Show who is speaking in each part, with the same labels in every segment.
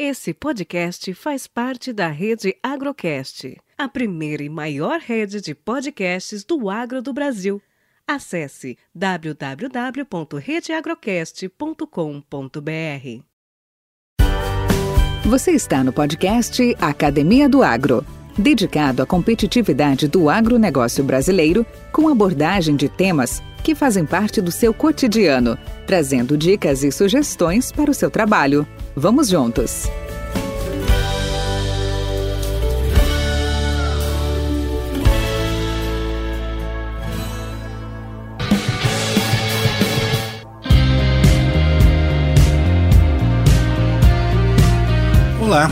Speaker 1: Esse podcast faz parte da rede Agrocast, a primeira e maior rede de podcasts do agro do Brasil. Acesse www.redeagrocast.com.br.
Speaker 2: Você está no podcast Academia do Agro, dedicado à competitividade do agronegócio brasileiro, com abordagem de temas que fazem parte do seu cotidiano, trazendo dicas e sugestões para o seu trabalho. Vamos juntos!
Speaker 3: Olá,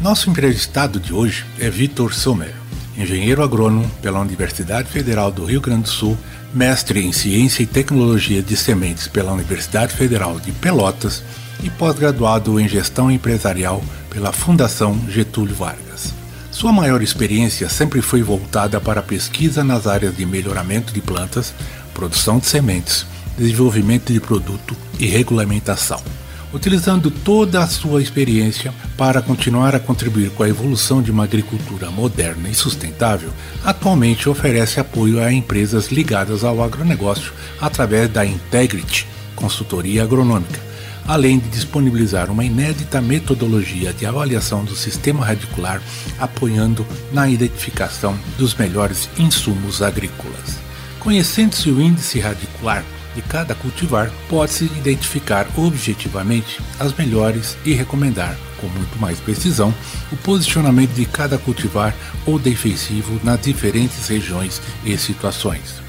Speaker 3: nosso entrevistado de hoje é Vitor Sommer, engenheiro agrônomo pela Universidade Federal do Rio Grande do Sul, mestre em Ciência e Tecnologia de Sementes pela Universidade Federal de Pelotas e pós-graduado em Gestão Empresarial pela Fundação Getúlio Vargas. Sua maior experiência sempre foi voltada para a pesquisa nas áreas de melhoramento de plantas, produção de sementes, desenvolvimento de produto e regulamentação utilizando toda a sua experiência para continuar a contribuir com a evolução de uma agricultura moderna e sustentável, atualmente oferece apoio a empresas ligadas ao agronegócio através da Integrity Consultoria Agronômica, além de disponibilizar uma inédita metodologia de avaliação do sistema radicular, apoiando na identificação dos melhores insumos agrícolas. Conhecendo-se o índice radicular, de cada cultivar, pode-se identificar objetivamente as melhores e recomendar, com muito mais precisão, o posicionamento de cada cultivar ou defensivo nas diferentes regiões e situações.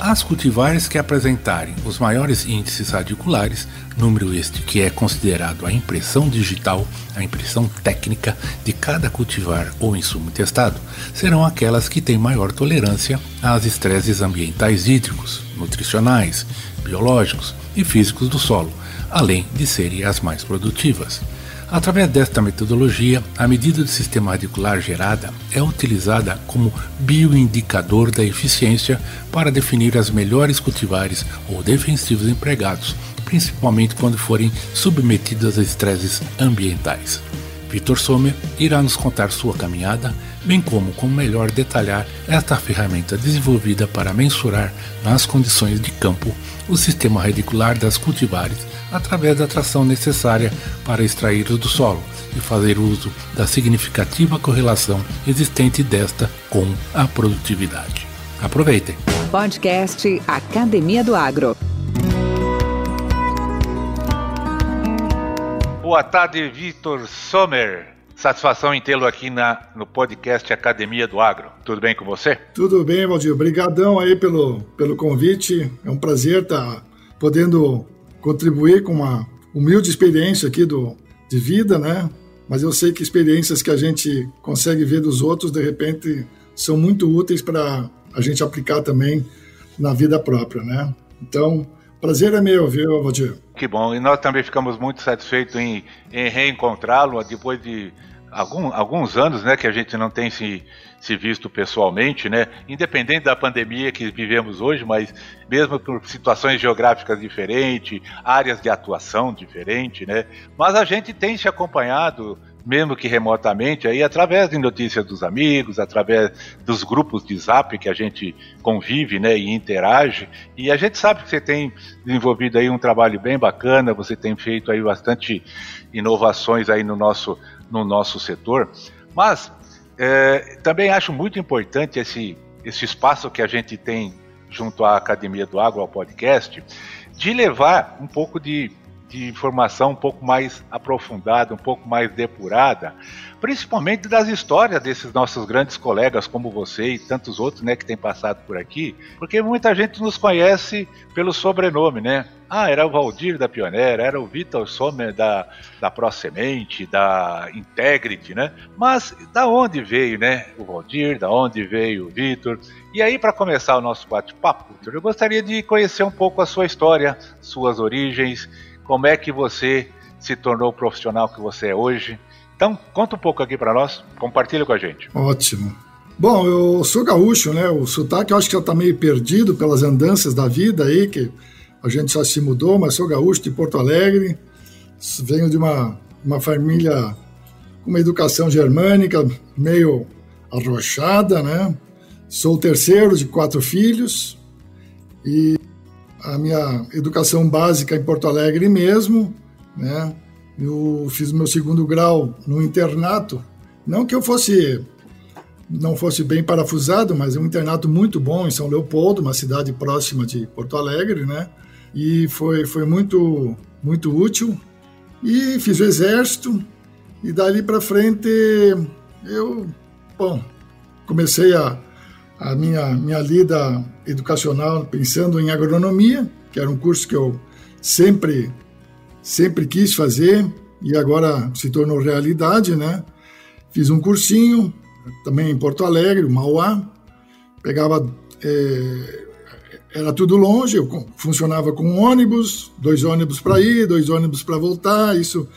Speaker 3: As cultivares que apresentarem os maiores índices radiculares, número este que é considerado a impressão digital, a impressão técnica de cada cultivar ou insumo testado, serão aquelas que têm maior tolerância às estresses ambientais hídricos, nutricionais, biológicos e físicos do solo, além de serem as mais produtivas. Através desta metodologia, a medida do sistema radicular gerada é utilizada como bioindicador da eficiência para definir as melhores cultivares ou defensivos empregados, principalmente quando forem submetidas a estresses ambientais. Vitor Sommer irá nos contar sua caminhada, bem como como melhor detalhar esta ferramenta desenvolvida para mensurar nas condições de campo o sistema radicular das cultivares através da tração necessária para extraí-los do solo e fazer uso da significativa correlação existente desta com a produtividade. Aproveitem!
Speaker 2: Podcast Academia do Agro.
Speaker 3: Boa tarde, Vitor Sommer. Satisfação em tê-lo aqui na, no podcast Academia do Agro. Tudo bem com você?
Speaker 4: Tudo bem, Valdir. Obrigadão aí pelo, pelo convite. É um prazer estar podendo contribuir com uma humilde experiência aqui do, de vida, né? Mas eu sei que experiências que a gente consegue ver dos outros, de repente, são muito úteis para a gente aplicar também na vida própria, né? Então, prazer é meu, viu, Valdir?
Speaker 3: Que bom. E nós também ficamos muito satisfeitos em, em reencontrá-lo depois de algum, alguns anos, né, que a gente não tem se, se visto pessoalmente, né, independente da pandemia que vivemos hoje, mas mesmo por situações geográficas diferentes, áreas de atuação diferentes, né, mas a gente tem se acompanhado mesmo que remotamente, aí através de notícias dos amigos, através dos grupos de zap que a gente convive né, e interage. E a gente sabe que você tem desenvolvido aí um trabalho bem bacana, você tem feito aí bastante inovações aí no nosso no nosso setor. Mas é, também acho muito importante esse, esse espaço que a gente tem junto à Academia do Agro, ao podcast, de levar um pouco de, de informação um pouco mais aprofundada, um pouco mais depurada principalmente das histórias desses nossos grandes colegas como você e tantos outros, né, que têm passado por aqui, porque muita gente nos conhece pelo sobrenome, né? Ah, era o Valdir da Pioneira, era o Vitor Sommer da, da ProSemente, da Integrity, né? Mas da onde veio, né? O Valdir, da onde veio o Vitor? E aí, para começar o nosso bate-papo, eu gostaria de conhecer um pouco a sua história, suas origens, como é que você se tornou o profissional que você é hoje, então, conta um pouco aqui para nós, compartilha com a gente.
Speaker 4: Ótimo. Bom, eu sou gaúcho, né? O sotaque eu acho que já está meio perdido pelas andanças da vida aí, que a gente só se mudou, mas sou gaúcho de Porto Alegre. Venho de uma uma família com uma educação germânica meio arrochada, né? Sou o terceiro de quatro filhos e a minha educação básica em Porto Alegre mesmo, né? Eu fiz meu segundo grau no internato, não que eu fosse não fosse bem parafusado, mas é um internato muito bom em São Leopoldo, uma cidade próxima de Porto Alegre, né? E foi foi muito muito útil. E fiz o exército e dali para frente eu, bom, comecei a a minha, minha lida educacional pensando em agronomia, que era um curso que eu sempre, sempre quis fazer e agora se tornou realidade, né? Fiz um cursinho, também em Porto Alegre, Mauá, pegava... É, era tudo longe, eu funcionava com ônibus, dois ônibus para ir, dois ônibus para voltar, isso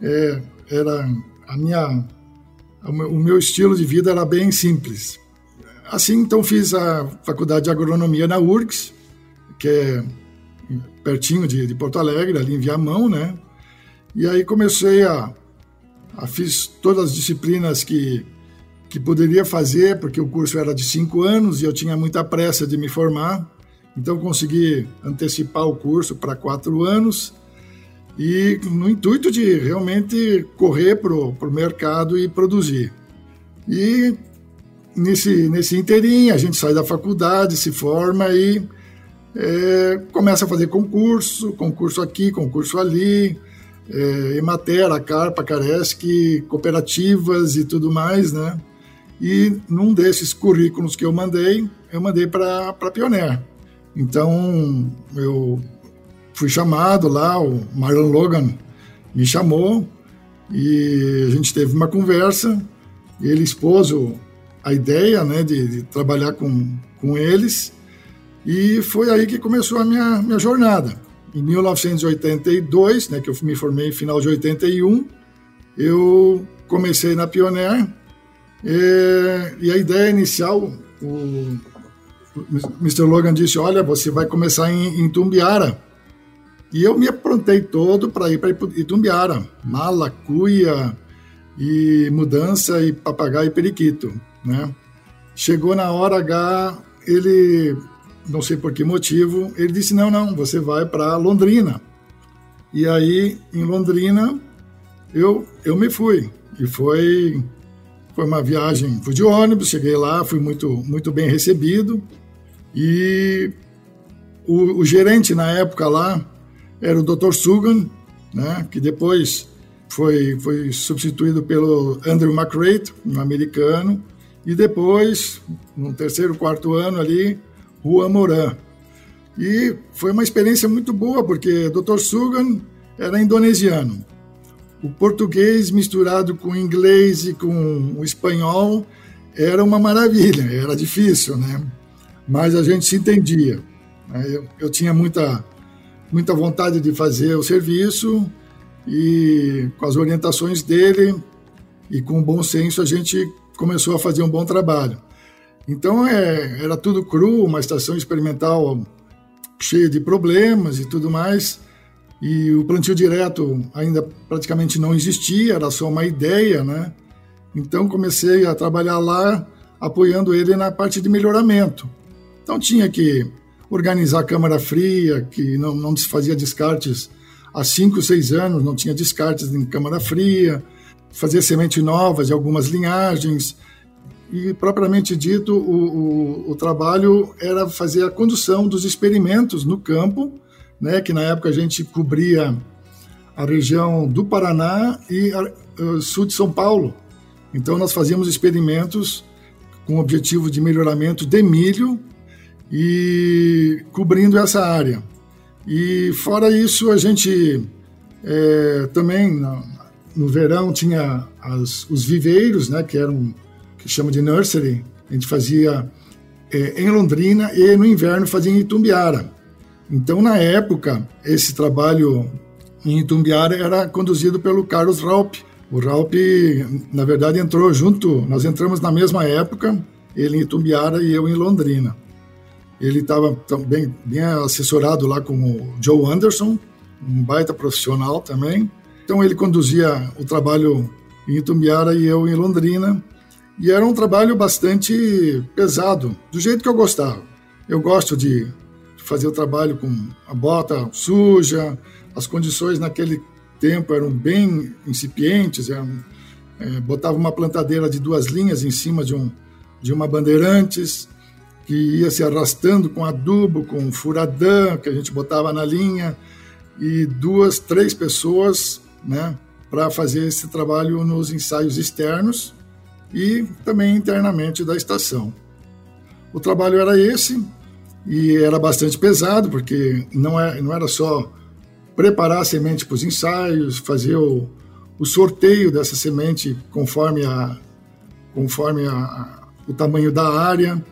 Speaker 4: é, era a minha... O meu estilo de vida era bem simples. Assim, então, fiz a faculdade de agronomia na URGS, que é pertinho de, de Porto Alegre, ali em Viamão, né? E aí comecei a, a fiz todas as disciplinas que que poderia fazer, porque o curso era de cinco anos e eu tinha muita pressa de me formar. Então consegui antecipar o curso para quatro anos e no intuito de realmente correr para o mercado e produzir. E nesse, nesse inteirinho, a gente sai da faculdade, se forma e é, começa a fazer concurso, concurso aqui, concurso ali, é, Emater, Carpa, Caresc, cooperativas e tudo mais, né? E num desses currículos que eu mandei, eu mandei para a Pioneer. Então, eu fui chamado lá, o Marlon Logan me chamou e a gente teve uma conversa. Ele expôs o, a ideia né, de, de, trabalhar com, com eles e foi aí que começou a minha, minha jornada. Em 1982, né, que eu me formei em final de 81, eu comecei na Pioneer e, e a ideia inicial, o Mr. Logan disse, olha, você vai começar em, em Tumbiara. E eu me aprontei todo para ir para Itumbiara, mala, cuia e mudança e papagaio e periquito né? Chegou na hora H, ele, não sei por que motivo, ele disse: não, não, você vai para Londrina. E aí, em Londrina, eu, eu me fui. E foi, foi uma viagem, fui de ônibus, cheguei lá, fui muito, muito bem recebido. E o, o gerente na época lá era o Dr. Sugan, né, que depois foi, foi substituído pelo Andrew McRae, um americano, e depois, no terceiro, quarto ano ali, Rua Moran. E foi uma experiência muito boa, porque Dr. Sugan era indonesiano. O português misturado com o inglês e com o espanhol era uma maravilha, era difícil, né? Mas a gente se entendia. Eu, eu tinha muita, muita vontade de fazer o serviço e com as orientações dele e com bom senso a gente começou a fazer um bom trabalho. Então é, era tudo cru, uma estação experimental cheia de problemas e tudo mais. E o plantio direto ainda praticamente não existia, era só uma ideia, né? Então comecei a trabalhar lá, apoiando ele na parte de melhoramento. Então tinha que organizar a câmara fria, que não, não se fazia descartes há cinco, seis anos, não tinha descartes em câmara fria, fazer semente novas de algumas linhagens. E, propriamente dito, o, o, o, trabalho era fazer a condução dos experimentos no campo, né, que na época a gente cobria a região do Paraná e a, a sul de São Paulo. Então, nós fazíamos experimentos com o objetivo de melhoramento de milho e cobrindo essa área. E, fora isso, a gente é, também no verão tinha as, os viveiros, né, que eram que chama de nursery. A gente fazia é, em Londrina e no inverno fazia em Itumbiara. Então, na época, esse trabalho em Itumbiara era conduzido pelo Carlos Raup. O Raup, na verdade, entrou junto, nós entramos na mesma época, ele em Itumbiara e eu em Londrina. Ele estava bem, bem assessorado lá com o Joe Anderson, um baita profissional também. Então ele conduzia o trabalho em Itumbiara e eu em Londrina. E era um trabalho bastante pesado, do jeito que eu gostava. Eu gosto de fazer o trabalho com a bota suja, as condições naquele tempo eram bem incipientes, eram, é, botava uma plantadeira de duas linhas em cima de, um, de uma Bandeirantes, que ia se arrastando com adubo, com furadã, que a gente botava na linha, e duas, três pessoas né, para fazer esse trabalho nos ensaios externos e também internamente da estação. O trabalho era esse e era bastante pesado, porque não, é, não era só preparar a semente para os ensaios, fazer o, o sorteio dessa semente conforme, a, conforme a, o tamanho da área,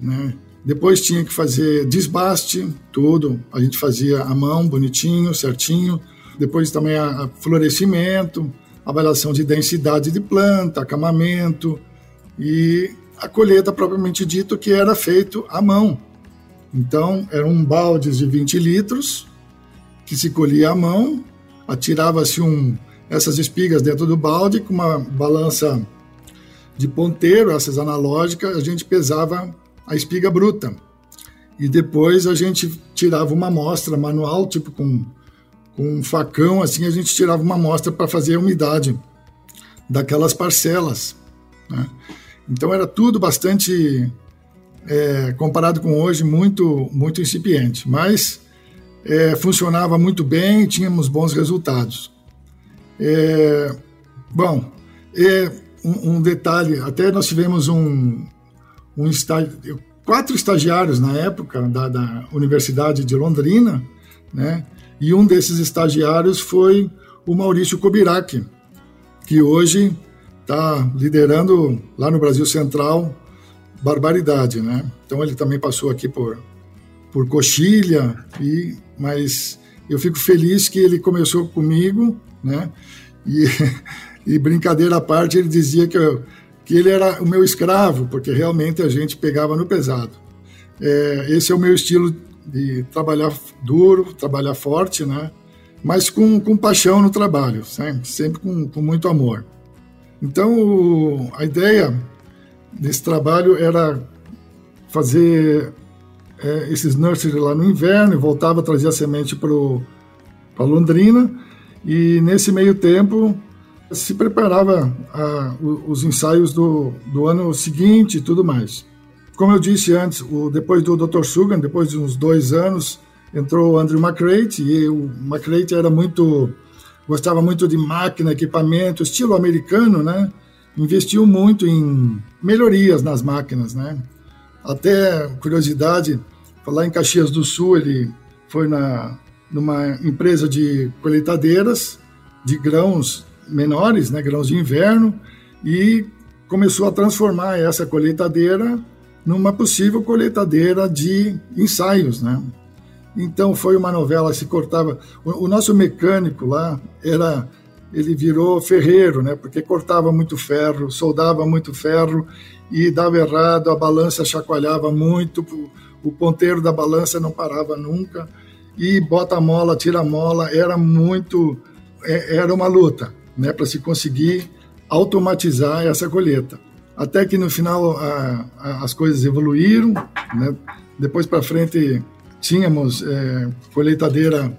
Speaker 4: né? Depois tinha que fazer desbaste, tudo. A gente fazia à mão, bonitinho, certinho. Depois também a, a florescimento, avaliação de densidade de planta, acamamento e a colheita propriamente dito que era feito à mão. Então, eram baldes de 20 litros que se colhia à mão, atirava-se um, essas espigas dentro do balde com uma balança de ponteiro, essas analógicas, a gente pesava a espiga bruta. E depois a gente tirava uma amostra manual, tipo com, com um facão, assim, a gente tirava uma amostra para fazer a umidade daquelas parcelas. Né? Então era tudo bastante, é, comparado com hoje, muito, muito incipiente. Mas é, funcionava muito bem tínhamos bons resultados. É, bom, é, um, um, detalhe, até nós tivemos um, um estágio, quatro estagiários na época da, da Universidade de Londrina, né? E um desses estagiários foi o Maurício Kobirac, que hoje está liderando lá no Brasil Central barbaridade, né? Então ele também passou aqui por por Coxilha e mas eu fico feliz que ele começou comigo, né? E, e brincadeira à parte, ele dizia que eu, que ele era o meu escravo, porque realmente a gente pegava no pesado. É, esse é o meu estilo de trabalhar duro, trabalhar forte, né? mas com, com paixão no trabalho, sempre, sempre com, com muito amor. Então, o, a ideia desse trabalho era fazer é, esses nurseries lá no inverno e voltava a trazer a semente para Londrina. E nesse meio tempo, se preparava a, os ensaios do, do ano seguinte e tudo mais. Como eu disse antes, o, depois do Dr. Sugan, depois de uns dois anos, entrou o Andrew McCrate e o McCrate era muito gostava muito de máquina, equipamento, estilo americano, né? Investiu muito em melhorias nas máquinas, né? Até curiosidade, falar em Caxias do Sul, ele foi na numa empresa de colheitadeiras de grãos menores, né, grãos de inverno, e começou a transformar essa colheitadeira numa possível colheitadeira de ensaios, né? Então foi uma novela se cortava. O, o, nosso mecânico lá era, ele virou ferreiro, né? Porque cortava muito ferro, soldava muito ferro e dava errado, a balança chacoalhava muito, o ponteiro da balança não parava nunca e bota a mola, tira a mola, era muito, é, era uma luta né, para se conseguir automatizar essa colheita. Até que no final a, a, as coisas evoluíram, né? depois para frente tínhamos é, colheitadeira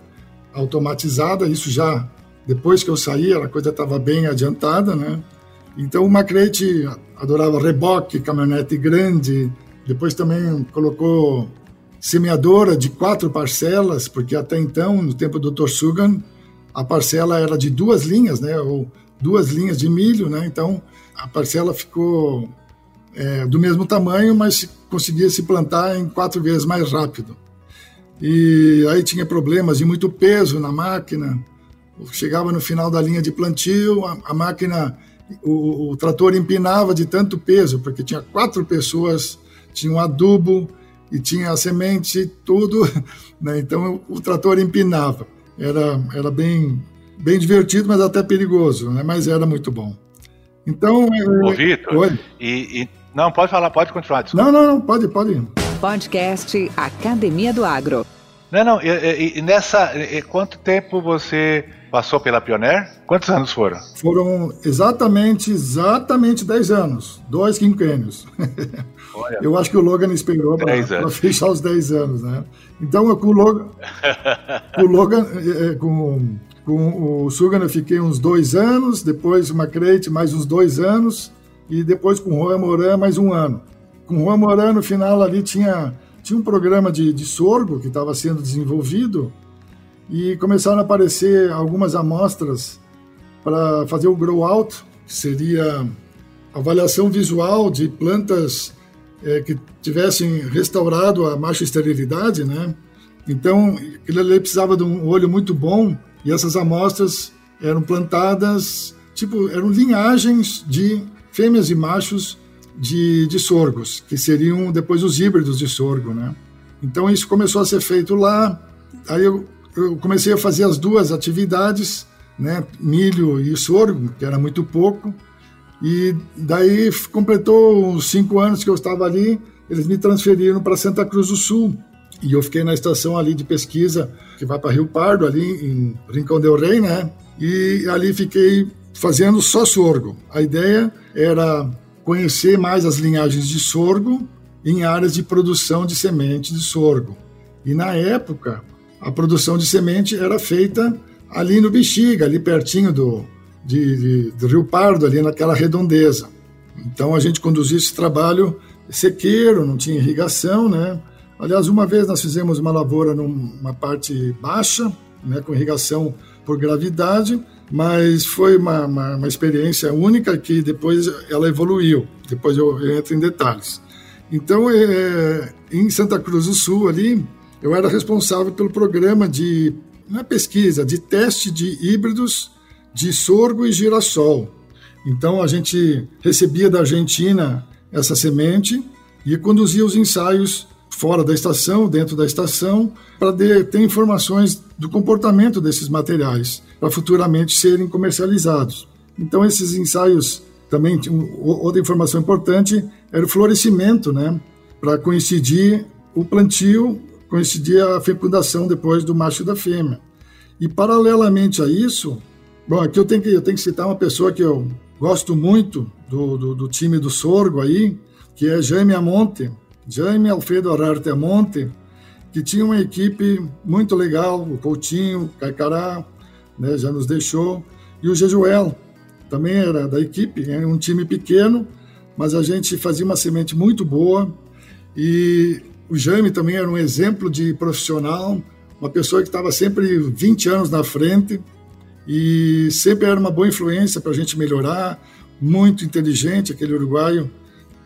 Speaker 4: automatizada, isso já depois que eu saí, a coisa estava bem adiantada, né? Então o Macrete adorava reboque, caminhonete grande, depois também colocou semeadora de quatro parcelas, porque até então, no tempo do Dr. Sugan, a parcela era de duas linhas, né, duas linhas de milho, né, então a parcela ficou é, do mesmo tamanho, mas conseguia se plantar em quatro vezes mais rápido. E aí tinha problemas de muito peso na máquina, chegava no final da linha de plantio, a, a máquina, o, o, trator empinava de tanto peso, porque tinha quatro pessoas, tinha um adubo e tinha a semente, tudo, né, então o trator empinava. Era, era bem, bem divertido, mas até perigoso, né? mas era muito bom. Então.
Speaker 3: Ô, Vitor, e, e, Não, pode falar, pode continuar.
Speaker 4: Desculpa. Não, não, não, pode, pode.
Speaker 2: Podcast Academia do Agro.
Speaker 3: Não, não, e, e nessa. quanto tempo você passou pela Pioneer? Quantos anos foram?
Speaker 4: Foram exatamente, exatamente 10 anos. Dois quinquênios. Eu acho que o Logan esperou para fechar os 10 anos, né? Então, com o Logan, com, o Logan é, é, com, com o Sugan eu fiquei uns dois anos, depois o Macrate mais uns dois anos, e depois com o Juan Moran mais um ano. Com o Juan Moran, no final ali tinha, tinha um programa de, de sorgo que estava sendo desenvolvido, e começaram a aparecer algumas amostras para fazer o grow out, que seria avaliação visual de plantas é, que tivessem restaurado a baixa esterilidade, né? Então, ele precisava de um olho muito bom e essas amostras eram plantadas, tipo, eram linhagens de fêmeas e machos de, de sorgos, que seriam depois os híbridos de sorgo, né? Então, isso começou a ser feito lá. Aí eu eu comecei a fazer as duas atividades, né, milho e sorgo, que era muito pouco, e daí completou os cinco anos que eu estava ali, eles me transferiram para Santa Cruz do Sul, e eu fiquei na estação ali de pesquisa, que vai para Rio Pardo, ali em Rincão del Rei, né, e ali fiquei fazendo só sorgo. A ideia era conhecer mais as linhagens de sorgo em áreas de produção de semente de sorgo. E na época, a produção de semente era feita ali no Bexiga, ali pertinho do, de, de, do Rio Pardo, ali naquela redondeza. Então a gente conduzia esse trabalho sequeiro, não tinha irrigação, né? Aliás, uma vez nós fizemos uma lavoura numa parte baixa, né, com irrigação por gravidade, mas foi uma, uma, uma experiência única que depois ela evoluiu. Depois eu, eu entro em detalhes. Então, é, em Santa Cruz do Sul, ali, eu era responsável pelo programa de é pesquisa, de teste de híbridos de sorgo e girassol. Então a gente recebia da Argentina essa semente e conduzia os ensaios fora da estação, dentro da estação, para ter informações do comportamento desses materiais, para futuramente serem comercializados. Então esses ensaios também outra informação importante era o florescimento, né, para coincidir o plantio coincidia a fecundação depois do macho e da fêmea. E paralelamente a isso, bom, aqui eu tenho que, eu tenho que citar uma pessoa que eu gosto muito do, do, do time do Sorgo aí, que é Jaime Amonte, Jaime Alfredo Ararte Amonte, que tinha uma equipe muito legal, o Coutinho, o Caicará, né, já nos deixou, e o Jejuel, também era da equipe, é um time pequeno, mas a gente fazia uma semente muito boa, e o Jaime também era um exemplo de profissional, uma pessoa que estava sempre 20 anos na frente e sempre era uma boa influência para a gente melhorar, muito inteligente, aquele uruguaio.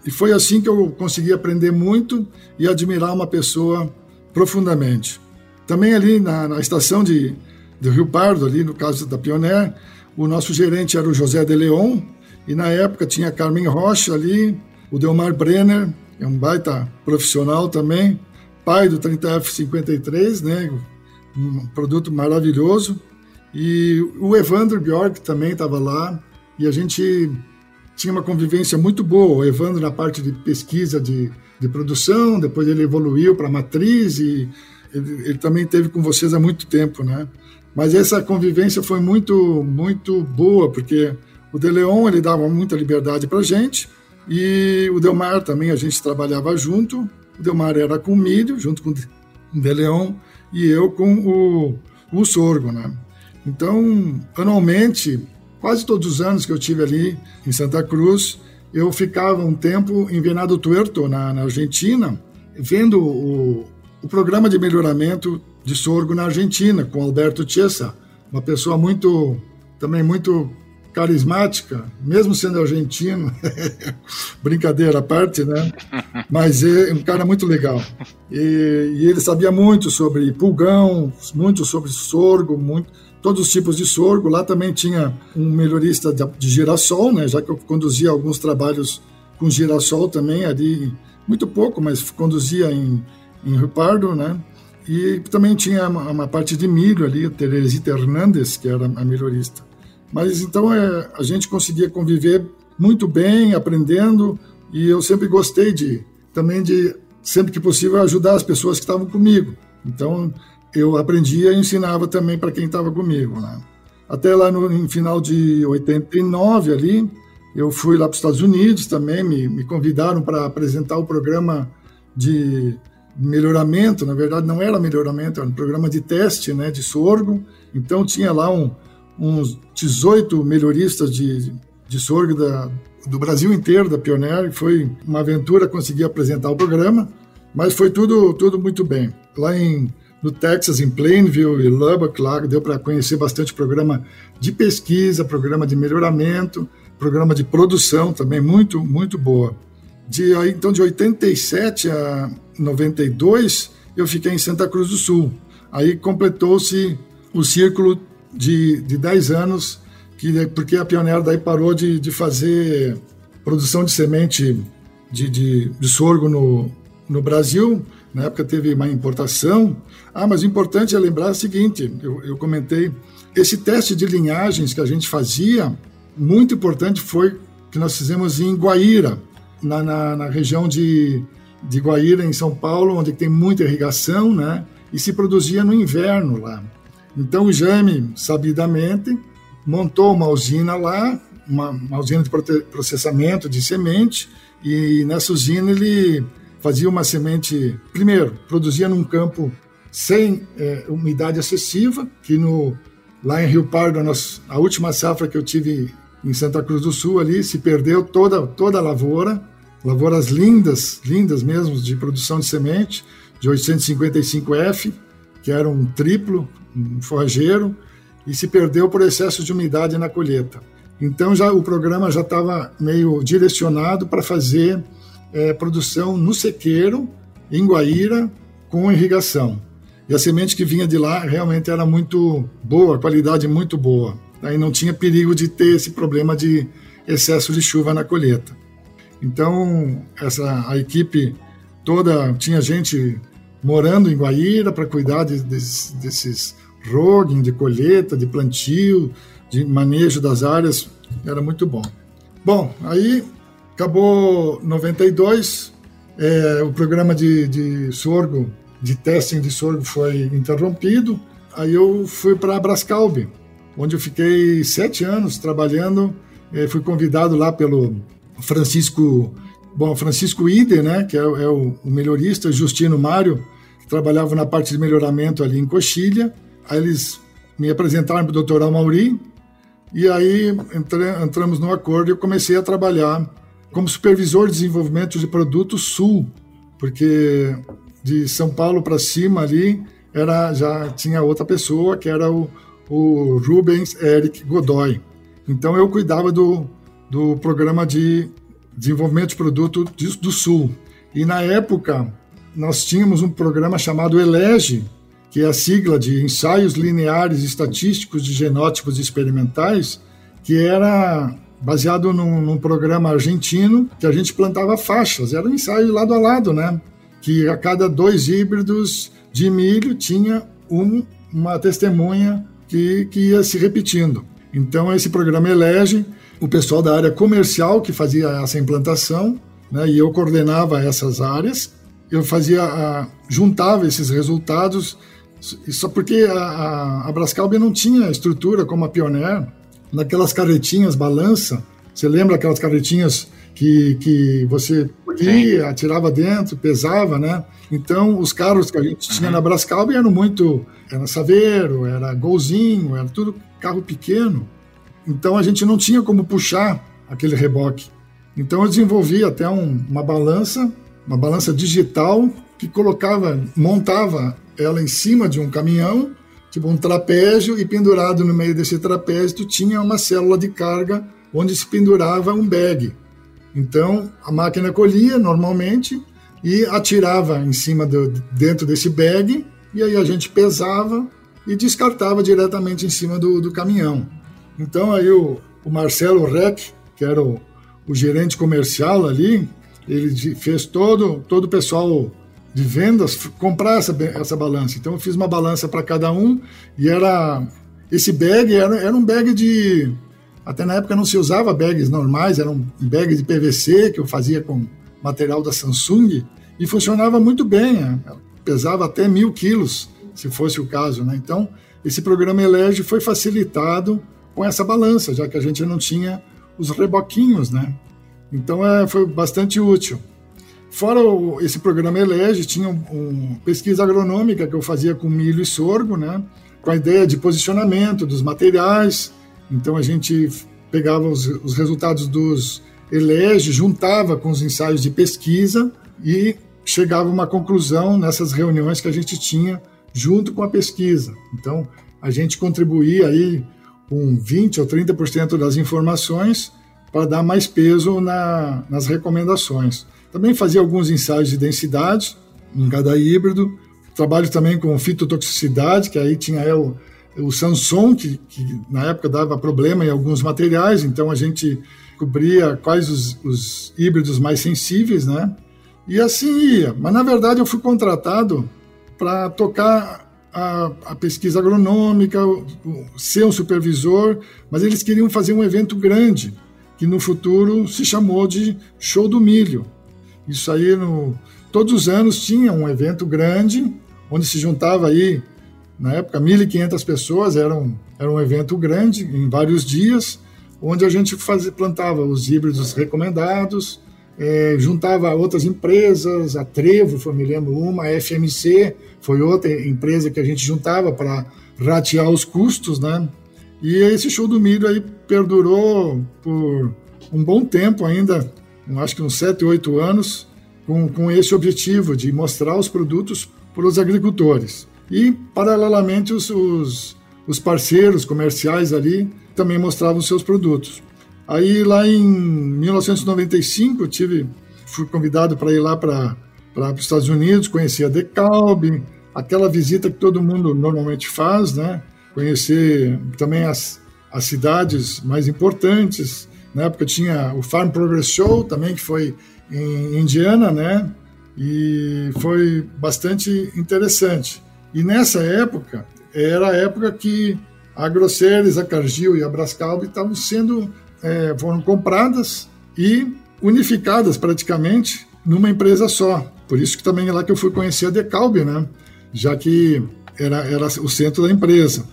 Speaker 4: E foi assim que eu consegui aprender muito e admirar uma pessoa profundamente. Também ali na, na estação de, de Rio Pardo, ali no caso da Pioneer, o nosso gerente era o José de Leon, e na época tinha Carmen Rocha ali, o Delmar Brenner, é um baita profissional também, pai do 30F53, né? Um produto maravilhoso. E o Evandro Bjork também estava lá e a gente tinha uma convivência muito boa. O Evandro na parte de pesquisa de, de produção, depois ele evoluiu para matriz e ele, ele, também teve com vocês há muito tempo, né? Mas essa convivência foi muito muito boa porque o De Leon ele dava muita liberdade para gente e o Delmar também, a gente trabalhava junto. O Delmar era com milho, junto com o De Leon, e eu com o, o sorgo, né? Então, anualmente, quase todos os anos que eu tive ali em Santa Cruz, eu ficava um tempo em Venado Tuerto, na, na Argentina, vendo o, o programa de melhoramento de sorgo na Argentina, com Alberto Chiesa, uma pessoa muito, também muito carismática, mesmo sendo argentino, brincadeira à parte, né? Mas é um cara muito legal. E, e, ele sabia muito sobre pulgão, muito sobre sorgo, muito, todos os tipos de sorgo. Lá também tinha um melhorista de, girassol, né? Já que eu conduzia alguns trabalhos com girassol também ali, muito pouco, mas conduzia em, em Rio Pardo, né? E também tinha uma, uma parte de milho ali, Teresita Hernandes, que era a melhorista. Mas então é, a gente conseguia conviver muito bem, aprendendo, e eu sempre gostei de também de sempre que possível ajudar as pessoas que estavam comigo. Então eu aprendia e ensinava também para quem estava comigo, né? Até lá no final de 89 ali, eu fui lá para os Estados Unidos também, me, me convidaram para apresentar o programa de melhoramento, na verdade não era melhoramento, era um programa de teste né, de sorgo. Então tinha lá um, uns 18 melhoristas de, de sorgo da, do Brasil inteiro, da Pioneer, e foi uma aventura conseguir apresentar o programa, mas foi tudo, tudo muito bem. Lá em, no Texas, em Plainville e Lubbock, lá deu para conhecer bastante programa de pesquisa, programa de melhoramento, programa de produção também, muito, muito boa. De, então, de 87 a 92, eu fiquei em Santa Cruz do Sul. Aí completou-se o círculo de, de 10 anos, que, porque a Pioneer daí parou de, de fazer produção de semente de, de, de sorgo no, no Brasil. Na época teve uma importação. Ah, mas o importante é lembrar o seguinte: eu, eu comentei, esse teste de linhagens que a gente fazia, muito importante foi que nós fizemos em Guaíra, na, na, na região de, de Guaíra, em São Paulo, onde tem muita irrigação, né? E se produzia no inverno lá. Então o Jaime, sabidamente, montou uma usina lá, uma, uma usina de processamento de semente, e nessa usina ele fazia uma semente, primeiro, produzia num campo sem é, umidade excessiva, que no, lá em Rio Pardo, a, nossa, a última safra que eu tive em Santa Cruz do Sul ali, se perdeu toda, toda a lavoura, lavouras lindas, lindas mesmo, de produção de semente, de 855F, que era um triplo, um forrageiro, e se perdeu por excesso de umidade na colheita. Então já o programa já estava meio direcionado para fazer é, produção no sequeiro, em Guaíra, com irrigação. E a semente que vinha de lá realmente era muito boa, qualidade muito boa. Aí não tinha perigo de ter esse problema de excesso de chuva na colheita. Então, essa a equipe toda tinha gente morando em Guaíra para cuidar de, de, desses roguing, de colheita, de plantio, de manejo das áreas, era muito bom. Bom, aí acabou 92, é, o programa de, de sorgo, de testing de sorgo foi interrompido, aí eu fui para Brascalbe, onde eu fiquei sete anos trabalhando, é, fui convidado lá pelo Francisco, bom, Francisco Ide, né, que é, é o, o, melhorista, Justino Mário, que trabalhava na parte de melhoramento ali em Coxilha. Aí eles me apresentaram para o doutor Amauri, e aí entramos no acordo e eu comecei a trabalhar como supervisor de desenvolvimento de produtos Sul, porque de São Paulo para cima ali era já tinha outra pessoa que era o, o Rubens Eric Godoy. Então eu cuidava do, do programa de desenvolvimento de produto do Sul. E na época, nós tínhamos um programa chamado ELEGE, que é a sigla de Ensaios Lineares Estatísticos de Genótipos Experimentais, que era baseado num, num, programa argentino que a gente plantava faixas, era um ensaio lado a lado, né? Que a cada dois híbridos de milho tinha um, uma testemunha que, que ia se repetindo. Então, esse programa elege o pessoal da área comercial que fazia essa implantação, né, e eu coordenava essas áreas. Eu fazia, a, juntava esses resultados, só porque a, a Brascalb não tinha estrutura como a Pioneer, naquelas carretinhas balança. Você lembra aquelas carretinhas que, que você ia, atirava dentro, pesava, né? Então, os carros que a gente tinha uhum. na Brascalb eram muito. Era Saveiro, era Golzinho, era tudo carro pequeno. Então a gente não tinha como puxar aquele reboque. Então eu desenvolvi até um, uma balança, uma balança digital que colocava, montava ela em cima de um caminhão, tipo um trapézio, e pendurado no meio desse trapézio tinha uma célula de carga onde se pendurava um bag. Então a máquina colhia normalmente e atirava em cima do dentro desse bag e aí a gente pesava e descartava diretamente em cima do, do caminhão. Então aí o, o Marcelo Reck, que era o, o, gerente comercial ali, ele fez todo, todo o pessoal de vendas comprar essa, essa balança. Então eu fiz uma balança para cada um e era esse bag era, era um bag de até na época não se usava bags normais, era um bag de PVC que eu fazia com material da Samsung e funcionava muito bem, pesava até mil quilos se fosse o caso, né? Então esse programa Elege foi facilitado com essa balança, já que a gente não tinha os reboquinhos, né? Então é, foi bastante útil. Fora o, esse programa Elege, tinha uma um pesquisa agronômica que eu fazia com milho e sorgo, né? Com a ideia de posicionamento dos materiais. Então a gente pegava os, os resultados dos Elege, juntava com os ensaios de pesquisa e chegava a uma conclusão nessas reuniões que a gente tinha junto com a pesquisa. Então, a gente contribuía aí com 20 ou 30% das informações para dar mais peso na, nas recomendações. Também fazia alguns ensaios de densidade em cada híbrido. Trabalho também com fitotoxicidade, que aí tinha o, o Samsung, que, que, na época dava problema em alguns materiais, então a gente cobria quais os, os híbridos mais sensíveis, né? E assim ia. Mas na verdade eu fui contratado para tocar a, a, pesquisa agronômica, ser um supervisor, mas eles queriam fazer um evento grande, que no futuro se chamou de Show do Milho. Isso aí, no, todos os anos tinha um evento grande, onde se juntava aí, na época, 1.500 pessoas, era um, era um evento grande, em vários dias, onde a gente fazia, plantava os híbridos recomendados, é, juntava outras empresas, a Trevo, foi, me lembro, uma, a FMC, foi outra empresa que a gente juntava para ratear os custos, né? E esse show do milho aí perdurou por um bom tempo ainda, acho que uns 7, 8 anos, com, com esse objetivo de mostrar os produtos para os agricultores. E, paralelamente, os, os, os parceiros comerciais ali também mostravam seus produtos. Aí lá em 1995 eu tive, fui convidado para ir lá para os Estados Unidos, conhecer a DeKalb, aquela visita que todo mundo normalmente faz, né? Conhecer também as, as cidades mais importantes. Na época tinha o Farm Progress Show também, que foi em Indiana, né? E foi bastante interessante. E nessa época, era a época que a Grosseries, a Cargill e a Brascalb estavam sendo é, foram compradas e unificadas praticamente numa empresa só. Por isso que também é lá que eu fui conhecer a Decalb, né? Já que era, era o centro da empresa.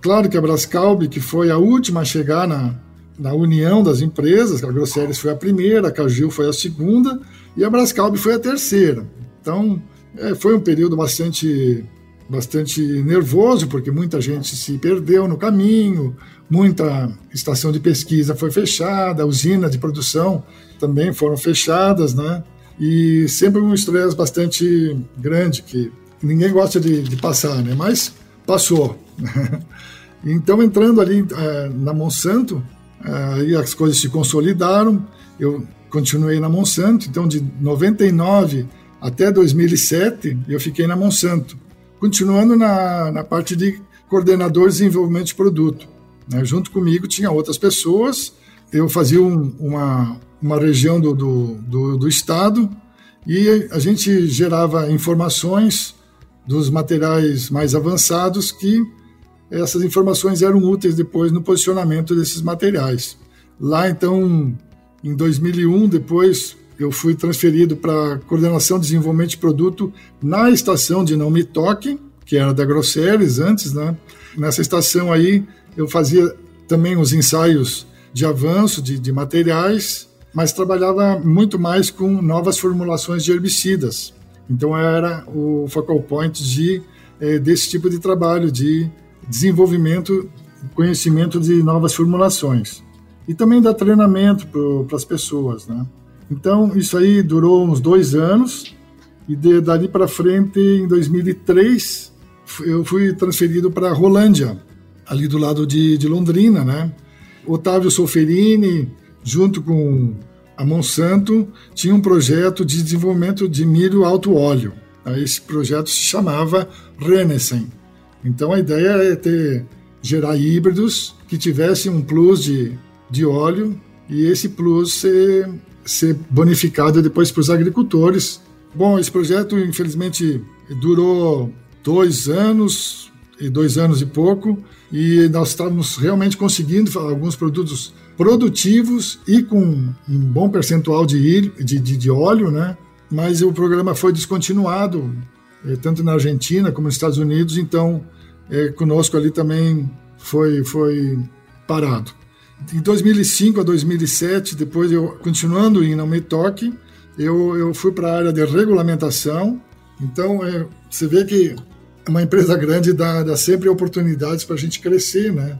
Speaker 4: Claro que a Brascalb, que foi a última a chegar na, na união das empresas, a Grosseries foi a primeira, a Cargill foi a segunda e a Brascalb foi a terceira. Então, é, foi um período bastante bastante nervoso, porque muita gente se perdeu no caminho, muita estação de pesquisa foi fechada, usinas de produção também foram fechadas, né? E sempre um estresse bastante grande que ninguém gosta de, de passar, né? Mas passou. então, entrando ali é, na Monsanto, aí as coisas se consolidaram. Eu continuei na Monsanto, então de 99 até 2007 eu fiquei na Monsanto, continuando na, na parte de coordenador de desenvolvimento de produto. Né? Junto comigo tinha outras pessoas, eu fazia um, uma, uma região do, do, do, do estado e a gente gerava informações dos materiais mais avançados que essas informações eram úteis depois no posicionamento desses materiais. Lá, então, em 2001, depois eu fui transferido para coordenação de desenvolvimento de produto na estação de Não Me Toque, que era da Grosseries antes, né? Nessa estação aí, eu fazia também os ensaios de avanço de, de materiais, mas trabalhava muito mais com novas formulações de herbicidas. Então era o focal point de, é, desse tipo de trabalho, de desenvolvimento, conhecimento de novas formulações. E também dar treinamento para as pessoas, né? Então, isso aí durou uns dois anos, e de, dali para frente, em 2003, eu fui transferido para Rolândia, ali do lado de, de Londrina, né? Otávio Solferini, junto com a Monsanto, tinha um projeto de desenvolvimento de milho alto óleo. Esse projeto se chamava Renesen. Então a ideia é ter gerar híbridos que tivessem um plus de, de óleo e esse plus ser, ser bonificado depois para os agricultores. Bom, esse projeto infelizmente durou dois anos e dois anos e pouco e nós estávamos realmente conseguindo alguns produtos produtivos e com um bom percentual de, de, de, de óleo, né? Mas o programa foi descontinuado, tanto na Argentina como nos Estados Unidos, então é, conosco ali também foi, foi parado. De 2005 a 2007, depois eu continuando em Não Me Toque, eu, eu fui para a área de regulamentação. Então, é, você vê que uma empresa grande dá, dá sempre oportunidades para a gente crescer, né?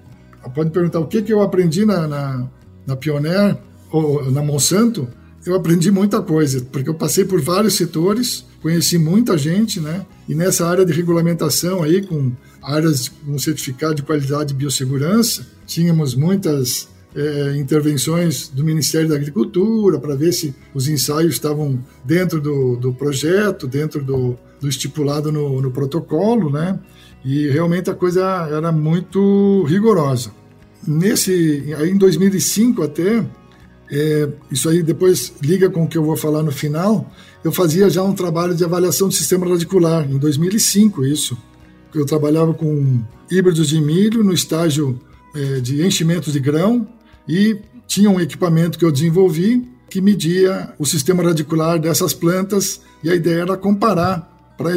Speaker 4: Pode perguntar o que, que eu aprendi na, na, na Pioneer ou na Monsanto. Eu aprendi muita coisa, porque eu passei por vários setores, conheci muita gente, né? E nessa área de regulamentação aí, com áreas com certificado de qualidade e biossegurança, tínhamos muitas é, intervenções do Ministério da Agricultura para ver se os ensaios estavam dentro do, do projeto, dentro do, do estipulado no, no, protocolo, né? E realmente a coisa era muito rigorosa. Nesse, em 2005 até, é, isso aí depois liga com o que eu vou falar no final, eu fazia já um trabalho de avaliação do sistema radicular, em 2005 isso. Eu trabalhava com híbridos de milho no estágio é, de enchimento de grão, e tinha um equipamento que eu desenvolvi que media o sistema radicular dessas plantas e a ideia era comparar para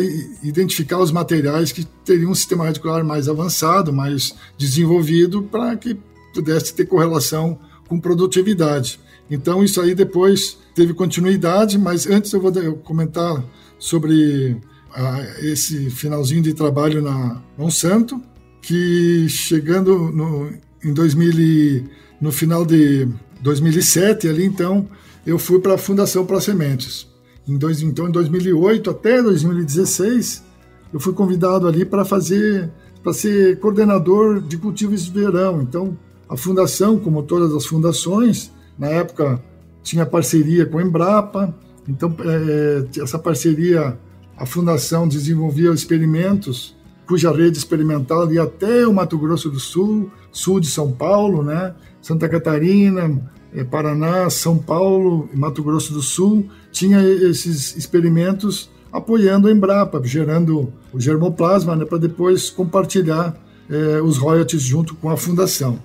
Speaker 4: identificar os materiais que teriam um sistema radicular mais avançado, mais desenvolvido, para que pudesse ter correlação com produtividade. Então isso aí depois teve continuidade, mas antes eu vou comentar sobre ah, esse finalzinho de trabalho na Monsanto, que chegando no, em 2000 no final de 2007, ali então, eu fui para a Fundação Para Sementes. Em dois, então, em 2008 até 2016, eu fui convidado ali para fazer, para ser coordenador de cultivos de verão. Então, a fundação, como todas as fundações, na época tinha parceria com a Embrapa. Então, é, essa parceria, a fundação desenvolvia experimentos cuja rede experimental ia até o Mato Grosso do Sul, sul de São Paulo, né? Santa Catarina, eh, Paraná, São Paulo e Mato Grosso do Sul, tinha esses experimentos apoiando a Embrapa, gerando o germoplasma né, para depois compartilhar eh, os royalties junto com a fundação.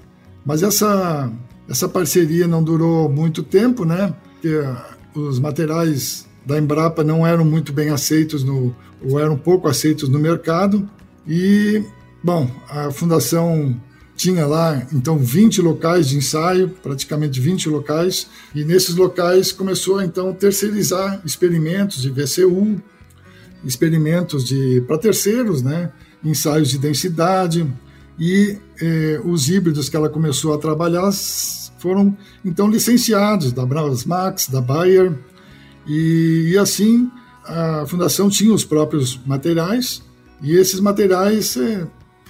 Speaker 4: Mas essa, essa parceria não durou muito tempo, né? Porque os materiais da Embrapa não eram muito bem aceitos no, ou eram pouco aceitos no mercado. E, bom, a fundação tinha lá então 20 locais de ensaio, praticamente 20 locais, e nesses locais começou então a terceirizar experimentos de VCU, experimentos de para terceiros, né, ensaios de densidade e eh, os híbridos que ela começou a trabalhar foram então licenciados da Max, da Bayer e, e assim a fundação tinha os próprios materiais e esses materiais eh,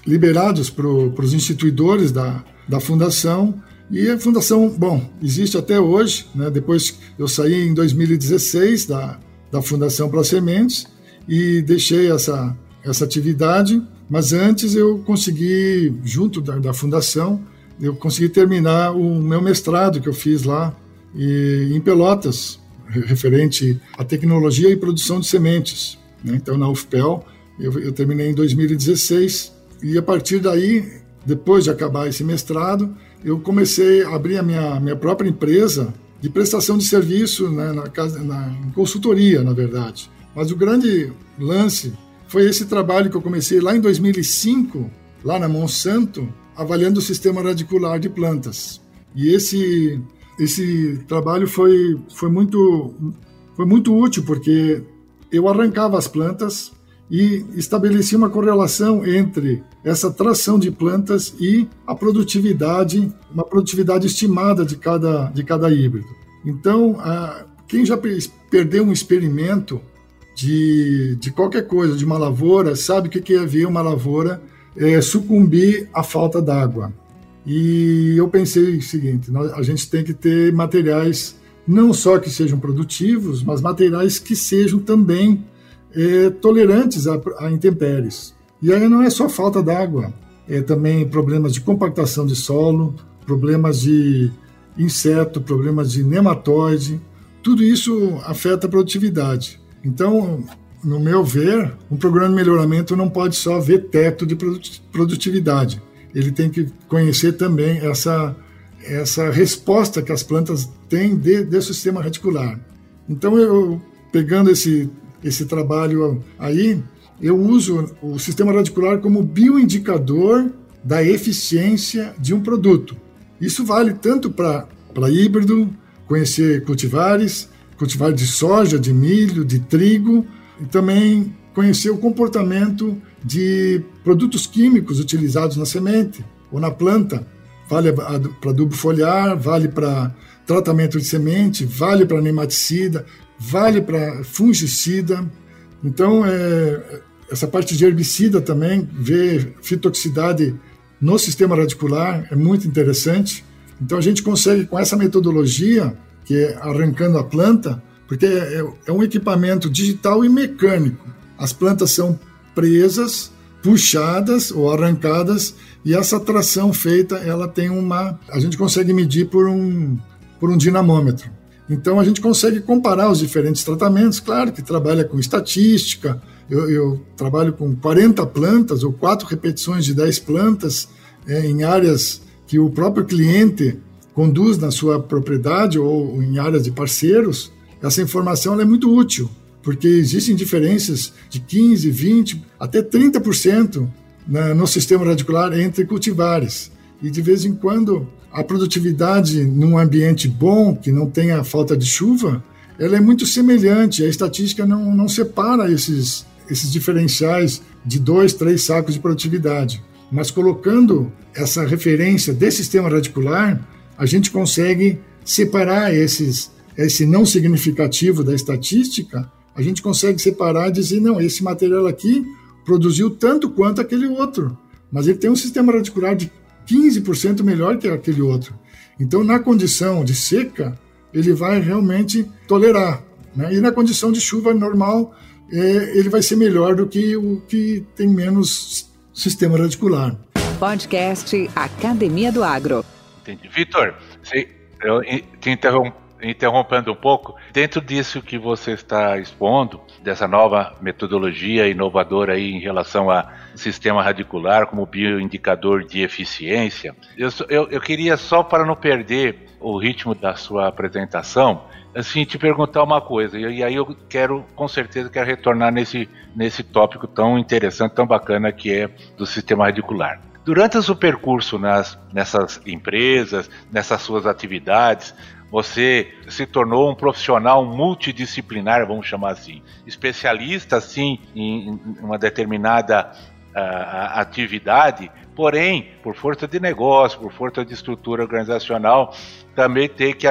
Speaker 4: liberados para os instituidores da, da fundação. E a fundação, bom, existe até hoje, né? depois eu saí em 2016 da, da Fundação para Sementes e deixei essa, essa atividade, mas antes eu consegui, junto da, da fundação, eu consegui terminar o meu mestrado que eu fiz lá e, em Pelotas, referente à tecnologia e produção de sementes. Né? Então, na UFPEL, eu, eu terminei em 2016 e a partir daí, depois de acabar esse mestrado, eu comecei a abrir a minha, minha própria empresa de prestação de serviço né, na, na, em consultoria, na verdade. Mas o grande lance foi esse trabalho que eu comecei lá em 2005, lá na Monsanto, avaliando o sistema radicular de plantas. E esse esse trabalho foi foi muito foi muito útil porque eu arrancava as plantas e estabelecia uma correlação entre essa tração de plantas e a produtividade, uma produtividade estimada de cada, de cada híbrido. Então, a, quem já perdeu um experimento de, de qualquer coisa, de uma lavoura, sabe o que é ver uma lavoura é, sucumbir à falta d'água. E eu pensei o seguinte: a gente tem que ter materiais não só que sejam produtivos, mas materiais que sejam também é, tolerantes a, a intempéries. E aí não é só falta d'água, é também problemas de compactação de solo, problemas de inseto, problemas de nematóide, tudo isso afeta a produtividade. Então, no meu ver, um programa de melhoramento não pode só ver teto de produtividade. Ele tem que conhecer também essa, essa resposta que as plantas têm de, de sistema reticular. Então, eu pegando esse esse trabalho aí, eu uso o sistema radicular como bioindicador da eficiência de um produto. Isso vale tanto para híbrido, conhecer cultivares, cultivar de soja, de milho, de trigo, e também conhecer o comportamento de produtos químicos utilizados na semente ou na planta. Vale para adubo foliar, vale para tratamento de semente, vale para nematicida, vale para fungicida. Então, é, essa parte de herbicida também, ver fitoxicidade no sistema radicular é muito interessante. Então, a gente consegue, com essa metodologia, é arrancando a planta, porque é, é um equipamento digital e mecânico. As plantas são presas, puxadas ou arrancadas e essa tração feita ela tem uma a gente consegue medir por um por um dinamômetro então a gente consegue comparar os diferentes tratamentos claro que trabalha com estatística eu, eu trabalho com 40 plantas ou quatro repetições de 10 plantas é, em áreas que o próprio cliente conduz na sua propriedade ou em áreas de parceiros essa informação é muito útil porque existem diferenças de 15, 20, até 30% né, no sistema radicular entre cultivares. E de vez em quando a produtividade num ambiente bom, que não tenha falta de chuva, ela é muito semelhante. A estatística não, não separa esses, esses diferenciais de dois, três sacos de produtividade. Mas colocando essa referência desse sistema radicular, a gente consegue separar esses, esse não significativo da estatística a gente consegue separar e dizer, não, esse material aqui produziu tanto quanto aquele outro, mas ele tem um sistema radicular de 15% melhor que aquele outro. Então, na condição de seca, ele vai realmente tolerar. Né? E na condição de chuva normal, é, ele vai ser melhor do que o que tem menos sistema radicular.
Speaker 2: Podcast Academia do Agro.
Speaker 3: Entendi. Vitor, eu te interrompendo um pouco, dentro disso que você está expondo, dessa nova metodologia inovadora aí em relação a sistema radicular como bioindicador de eficiência, eu, eu, eu queria só para não perder o ritmo da sua apresentação, assim, te perguntar uma coisa, e aí eu quero, com certeza, quero retornar nesse, nesse tópico tão interessante, tão bacana que é do sistema radicular. Durante o seu percurso nas, nessas empresas, nessas suas atividades, você se tornou um profissional multidisciplinar, vamos chamar assim, especialista assim em uma determinada uh, atividade, porém, por força de negócio, por força de estrutura organizacional, também tem que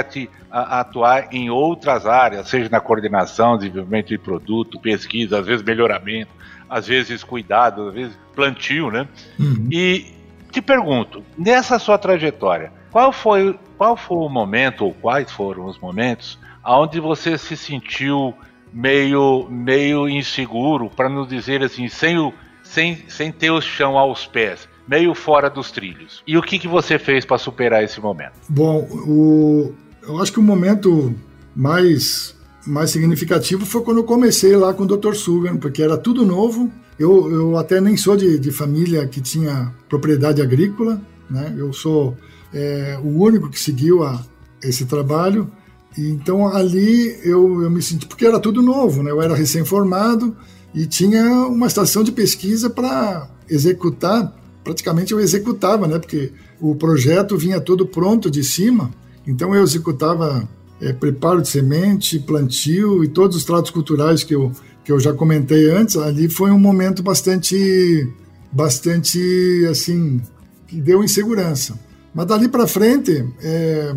Speaker 3: atuar em outras áreas, seja na coordenação, desenvolvimento de produto, pesquisa, às vezes melhoramento, às vezes cuidado, às vezes plantio, né? Uhum. E te pergunto, nessa sua trajetória, qual foi, qual foi o momento, ou quais foram os momentos, onde você se sentiu meio, meio inseguro, para não dizer assim, sem, o, sem, sem ter o chão aos pés, meio fora dos trilhos? E o que, que você fez para superar esse momento?
Speaker 4: Bom, o, eu acho que o momento mais, mais significativo foi quando eu comecei lá com o Dr. Sugan, porque era tudo novo. Eu, eu até nem sou de, de família que tinha propriedade agrícola, né? Eu sou é, o único que seguiu a, esse trabalho. Então ali eu, eu me senti, porque era tudo novo, né? eu era recém-formado e tinha uma estação de pesquisa para executar. Praticamente eu executava, né? porque o projeto vinha todo pronto de cima, então eu executava é, preparo de semente, plantio e todos os tratos culturais que eu, que eu já comentei antes. Ali foi um momento bastante, bastante assim, que deu insegurança. Mas dali para frente, é,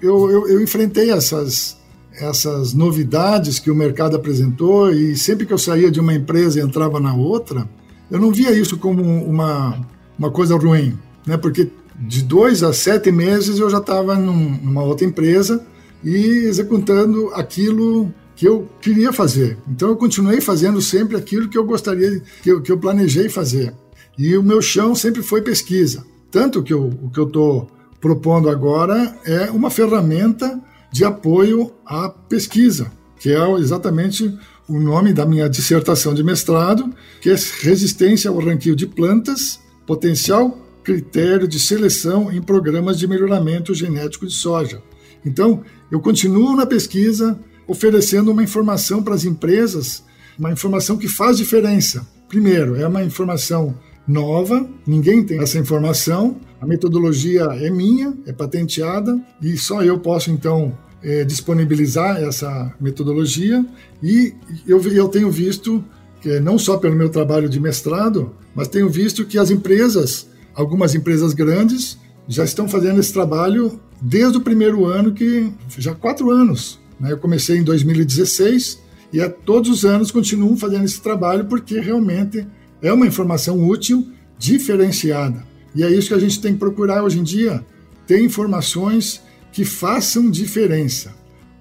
Speaker 4: eu, eu, eu, enfrentei essas, essas novidades que o mercado apresentou e sempre que eu saía de uma empresa e entrava na outra, eu não via isso como uma, uma coisa ruim, né? porque de dois a sete meses eu já estava num, numa outra empresa e executando aquilo que eu queria fazer. Então eu continuei fazendo sempre aquilo que eu gostaria, que eu, que eu planejei fazer. E o meu chão sempre foi pesquisa. Tanto que eu, o que eu estou propondo agora é uma ferramenta de apoio à pesquisa, que é exatamente o nome da minha dissertação de mestrado, que é Resistência ao Ranquio de Plantas, Potencial Critério de Seleção em Programas de Melhoramento Genético de Soja. Então, eu continuo na pesquisa, oferecendo uma informação para as empresas, uma informação que faz diferença, primeiro, é uma informação nova, ninguém tem essa informação, a metodologia é minha, é patenteada e só eu posso então é, disponibilizar essa metodologia e eu, eu tenho visto que não só pelo meu trabalho de mestrado, mas tenho visto que as empresas, algumas empresas grandes, já estão fazendo esse trabalho desde o primeiro ano, que já quatro anos. Né? Eu comecei em 2016 e a todos os anos continuo fazendo esse trabalho porque realmente é uma informação útil, diferenciada. E é isso que a gente tem que procurar hoje em dia, ter informações que façam diferença.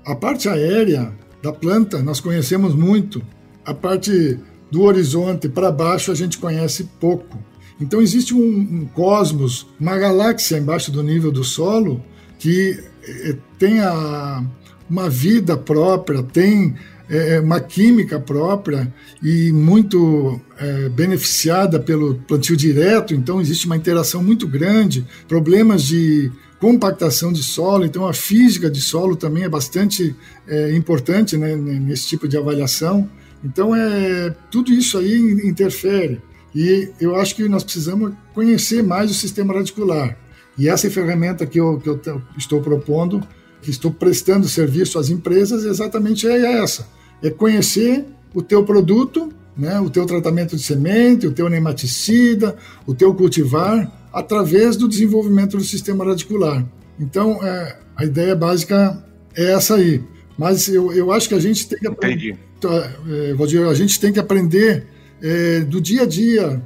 Speaker 4: A parte aérea da planta nós conhecemos muito, a parte do horizonte para baixo a gente conhece pouco. Então existe um, um, cosmos, uma galáxia embaixo do nível do solo que é, tem a, uma vida própria, tem é, uma química própria e muito é, beneficiada pelo plantio direto, então existe uma interação muito grande, problemas de compactação de solo, então a física de solo também é bastante importante né, nesse tipo de avaliação. Então é tudo isso aí interfere e eu acho que nós precisamos conhecer mais o sistema radicular. E essa ferramenta que eu, que eu estou propondo, que estou prestando serviço às empresas, exatamente é essa: é conhecer o teu produto, né, o teu tratamento de semente, o teu nematicida, o teu cultivar, através do desenvolvimento do sistema radicular. Então, é, a ideia básica é essa aí. Mas eu, eu acho que a gente tem que aprender. É, Valdir, a gente tem que aprender é, do dia a dia,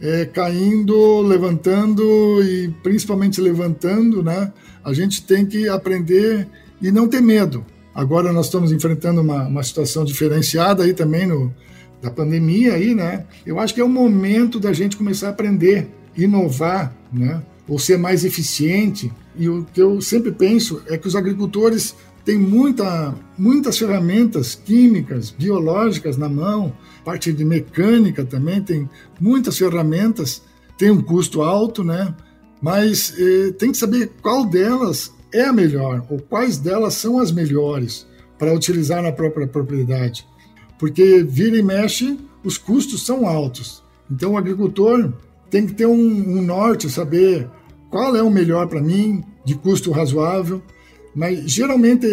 Speaker 4: é, caindo, levantando e principalmente levantando, né? A gente tem que aprender e não ter medo. Agora nós estamos enfrentando uma, uma situação diferenciada aí também no, da pandemia aí, né? Eu acho que é o momento da gente começar a aprender, inovar, né? Ou ser mais eficiente. E o que eu sempre penso é que os agricultores têm muita, muitas ferramentas químicas, biológicas na mão, parte de mecânica também tem muitas ferramentas, tem um custo alto, né? Mas eh, tem que saber qual delas é a melhor ou quais delas são as melhores para utilizar na própria propriedade. Porque vira e mexe, os custos são altos. Então o agricultor tem que ter um, um norte, saber qual é o melhor para mim, de custo razoável. Mas geralmente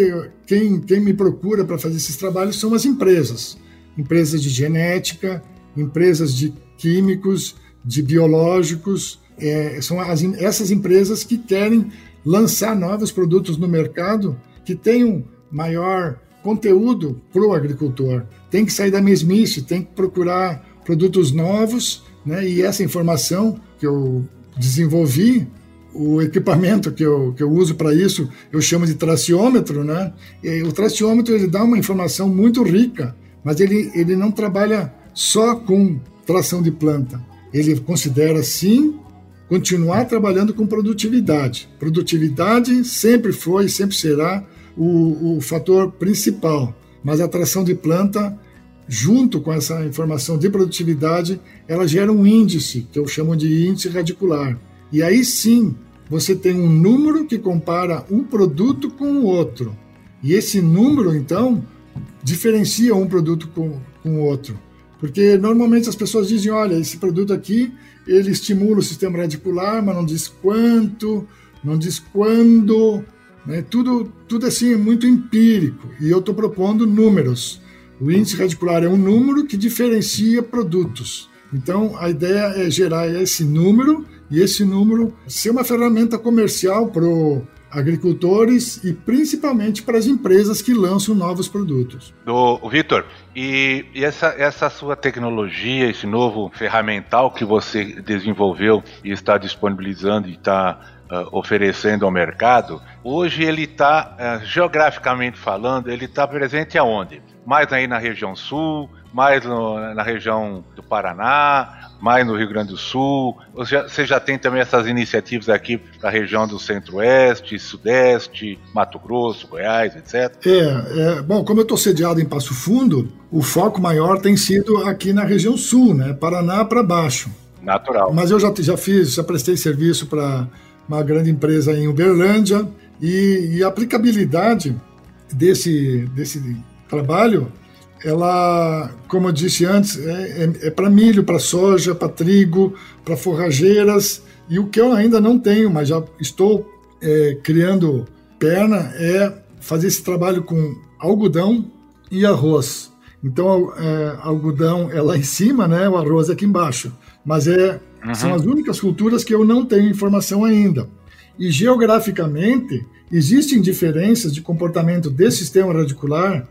Speaker 4: quem, quem me procura para fazer esses trabalhos são as empresas. Empresas de genética, empresas de químicos, de biológicos. É, são as, essas empresas que querem lançar novos produtos no mercado que tenham maior conteúdo para o agricultor. Tem que sair da mesmice, tem que procurar produtos novos, né? E essa informação que eu desenvolvi, o equipamento que eu, que eu uso para isso, eu chamo de traciômetro, né? E o traciômetro ele dá uma informação muito rica, mas ele, ele não trabalha só com tração de planta. Ele considera sim continuar trabalhando com produtividade. Produtividade sempre foi e sempre será o, o fator principal, mas a tração de planta, junto com essa informação de produtividade, ela gera um índice, que eu chamo de índice radicular. E aí sim, você tem um número que compara um produto com o outro. E esse número, então, diferencia um produto com, com o outro. Porque normalmente as pessoas dizem, olha, esse produto aqui, ele estimula o sistema radicular, mas não diz quanto, não diz quando, né? tudo, tudo assim é muito empírico. E eu estou propondo números. O índice radicular é um número que diferencia produtos. Então, a ideia é gerar esse número e esse número ser uma ferramenta comercial para agricultores e principalmente para as empresas que lançam novos produtos.
Speaker 3: O, Vitor, e, e essa, essa sua tecnologia, esse novo ferramental que você desenvolveu e está disponibilizando e está oferecendo ao mercado, hoje ele está, uh, geograficamente falando, ele está presente aonde? Mais aí na região sul, mais no, na região do Paraná, mais no Rio Grande do Sul. Você já tem também essas iniciativas aqui da região do Centro-Oeste, Sudeste, Mato Grosso, Goiás, etc.
Speaker 4: É, é bom, como eu estou sediado em Passo Fundo, o foco maior tem sido aqui na região sul, né? Paraná para baixo.
Speaker 3: Natural.
Speaker 4: Mas eu já, já fiz, já prestei serviço para uma grande empresa em Uberlândia e, e a aplicabilidade desse, desse trabalho ela, como eu disse antes, é, é, é para milho, para soja, para trigo, para forrageiras. E o que eu ainda não tenho, mas já estou é, criando perna, é fazer esse trabalho com algodão e arroz. Então, é, algodão é lá em cima, né? O arroz é aqui embaixo. Mas é, uhum. são as únicas culturas que eu não tenho informação ainda. E geograficamente, existem diferenças de comportamento desse sistema radicular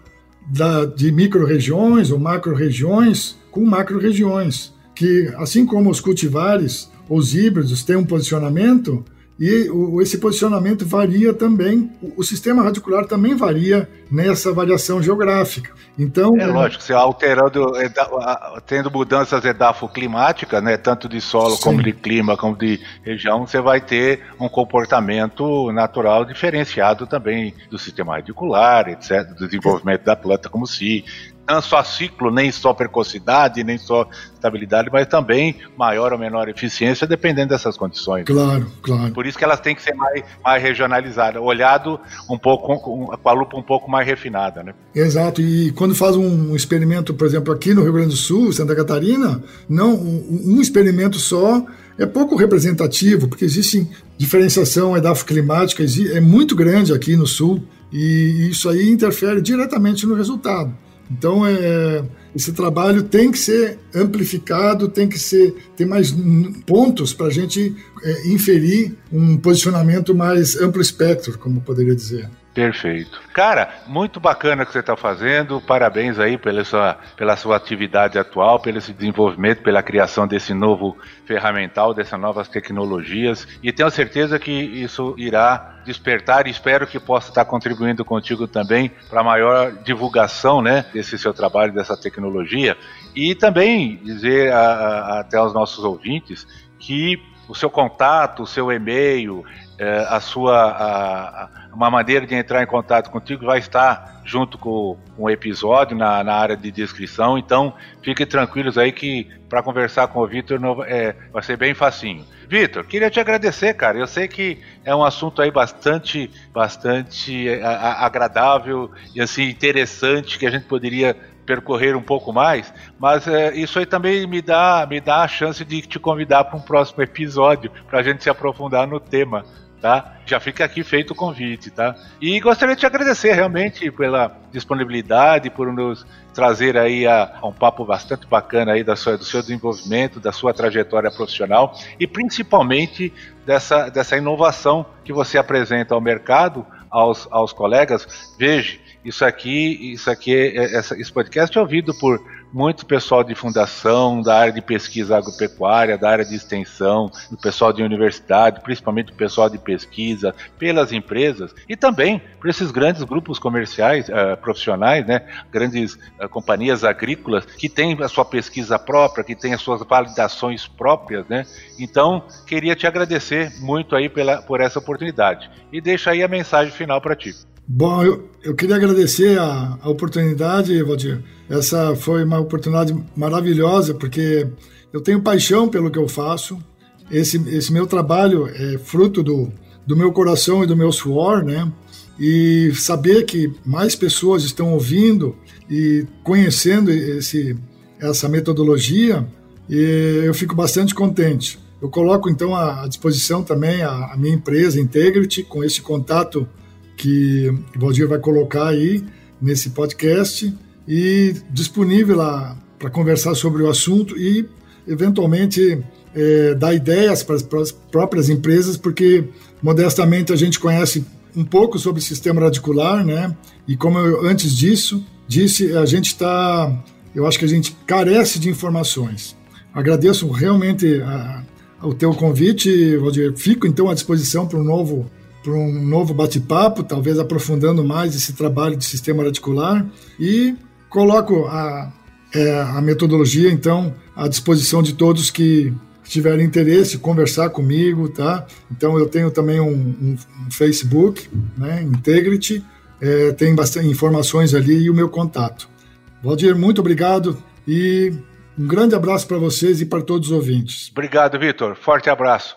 Speaker 4: da, de micro-regiões ou macro-regiões com macro-regiões, que assim como os cultivares, os híbridos têm um posicionamento, e o, esse posicionamento varia também, o, o, sistema radicular também varia nessa variação geográfica. Então,
Speaker 3: é lógico, você alterando, tendo mudanças edafoclimáticas, né, tanto de solo sim. como de clima, como de região, você vai ter um comportamento natural diferenciado também do sistema radicular, etc., do desenvolvimento da planta como se não só ciclo, nem só precocidade, nem só estabilidade, mas também maior ou menor eficiência, dependendo dessas condições.
Speaker 4: Claro, claro.
Speaker 3: Por isso que elas têm que ser mais, mais regionalizadas, olhado um pouco com, com a lupa um pouco mais refinada, né?
Speaker 4: Exato. E quando faz um experimento, por exemplo, aqui no Rio Grande do Sul, Santa Catarina, não um, um experimento só é pouco representativo, porque existe diferenciação edafoclimática, é muito grande aqui no sul, e isso aí interfere diretamente no resultado. Então, é, esse trabalho tem que ser amplificado, tem que ser ter mais pontos para a gente é, inferir um posicionamento mais amplo espectro, como poderia dizer.
Speaker 3: Perfeito. Cara, muito bacana que você está fazendo. Parabéns aí pela sua, pela sua atividade atual, pelo esse desenvolvimento, pela criação desse novo ferramental, dessas novas tecnologias. E tenho certeza que isso irá despertar e espero que possa estar contribuindo contigo também para a maior divulgação né, desse seu trabalho, dessa tecnologia. E também dizer a, a, até aos nossos ouvintes que o seu contato, o seu e-mail, é, a sua a, uma maneira de entrar em contato contigo vai estar junto com, o episódio na, na, área de descrição. Então, fiquem tranquilos aí que para conversar com o Vitor é, vai ser bem facinho. Vitor, queria te agradecer, cara. Eu sei que é um assunto aí bastante, bastante é, agradável e assim interessante que a gente poderia percorrer um pouco mais, mas é, isso aí também me dá, me dá a chance de te convidar para um próximo episódio para a gente se aprofundar no tema tá? Já fica aqui feito o convite, tá? E gostaria de te agradecer realmente pela disponibilidade, por nos trazer aí a, a um papo bastante bacana aí da sua, do seu desenvolvimento, da sua trajetória profissional e principalmente dessa, dessa inovação que você apresenta ao mercado, aos, aos colegas. Veja, isso aqui, isso aqui, é, essa, esse podcast é ouvido por muito pessoal de fundação, da área de pesquisa agropecuária, da área de extensão, do pessoal de universidade, principalmente o pessoal de pesquisa, pelas empresas e também por esses grandes grupos comerciais, uh, profissionais, né, grandes uh, companhias agrícolas que têm a sua pesquisa própria, que têm as suas validações próprias, né? Então, queria te agradecer muito aí pela, por essa oportunidade e deixa aí a mensagem final para ti.
Speaker 4: Bom, eu, eu queria agradecer a, a oportunidade, Valdir. Essa foi uma oportunidade maravilhosa, porque eu tenho paixão pelo que eu faço. Esse, esse meu trabalho é fruto do, do meu coração e do meu suor, né? E saber que mais pessoas estão ouvindo e conhecendo esse, essa metodologia, eu fico bastante contente. Eu coloco então à disposição também a, a minha empresa Integrity, com esse contato que o Valdir vai colocar aí nesse podcast e disponível lá para conversar sobre o assunto e, eventualmente, é, dar ideias para as próprias empresas, porque, modestamente, a gente conhece um pouco sobre o sistema radicular, né? E como eu, antes disso disse, a gente está, eu acho que a gente carece de informações. Agradeço realmente a, o teu convite, Valdir. Fico então à disposição para um novo para um novo bate-papo, talvez aprofundando mais esse trabalho de sistema radicular e coloco a, é, a metodologia, então, à disposição de todos que tiverem interesse, conversar comigo, tá? Então, eu tenho também um, um, um Facebook, né, Integrity, é, tem bastante informações ali e o meu contato. Valdir, muito obrigado e um grande abraço para vocês e para todos os ouvintes.
Speaker 3: Obrigado, Vitor. Forte abraço.